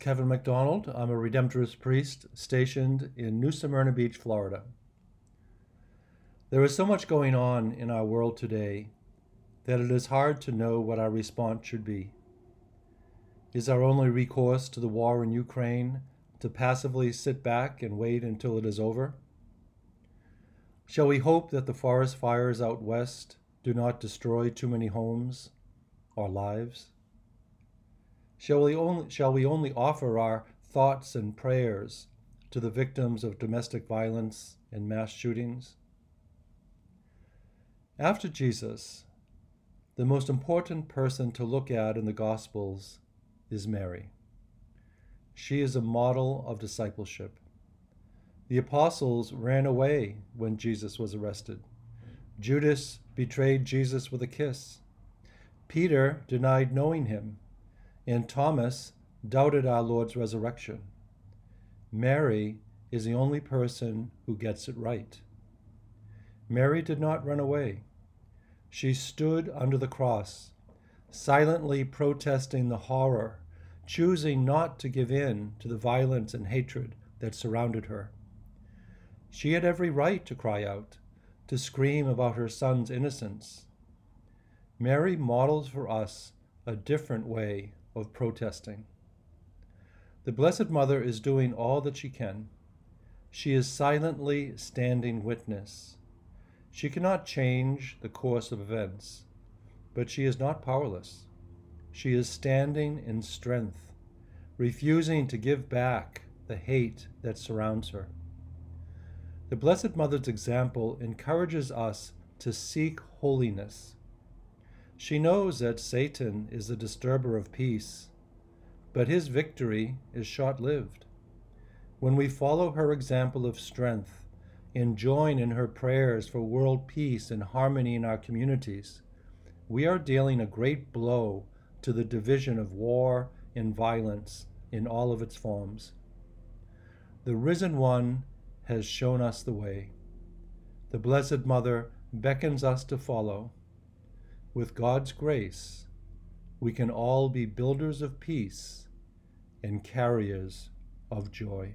Kevin McDonald. I'm a Redemptorist priest stationed in New Smyrna Beach, Florida. There is so much going on in our world today that it is hard to know what our response should be. Is our only recourse to the war in Ukraine to passively sit back and wait until it is over? Shall we hope that the forest fires out west do not destroy too many homes or lives? Shall we only, shall we only offer our thoughts and prayers to the victims of domestic violence and mass shootings? After Jesus, the most important person to look at in the Gospels is Mary. She is a model of discipleship. The apostles ran away when Jesus was arrested. Judas betrayed Jesus with a kiss. Peter denied knowing him and Thomas doubted our Lord's resurrection. Mary is the only person who gets it right. Mary did not run away. She stood under the cross, silently protesting the horror, choosing not to give in to the violence and hatred that surrounded her. She had every right to cry out, to scream about her son's innocence. Mary models for us a different way of protesting. The Blessed Mother is doing all that she can. She is silently standing witness. She cannot change the course of events, but she is not powerless. She is standing in strength, refusing to give back the hate that surrounds her. The Blessed Mother's example encourages us to seek holiness she knows that Satan is the disturber of peace, but his victory is short lived. When we follow her example of strength and join in her prayers for world peace and harmony in our communities, we are dealing a great blow to the division of war and violence in all of its forms. The risen one has shown us the way. The Blessed Mother beckons us to follow with God's grace, we can all be builders of peace and carriers of joy.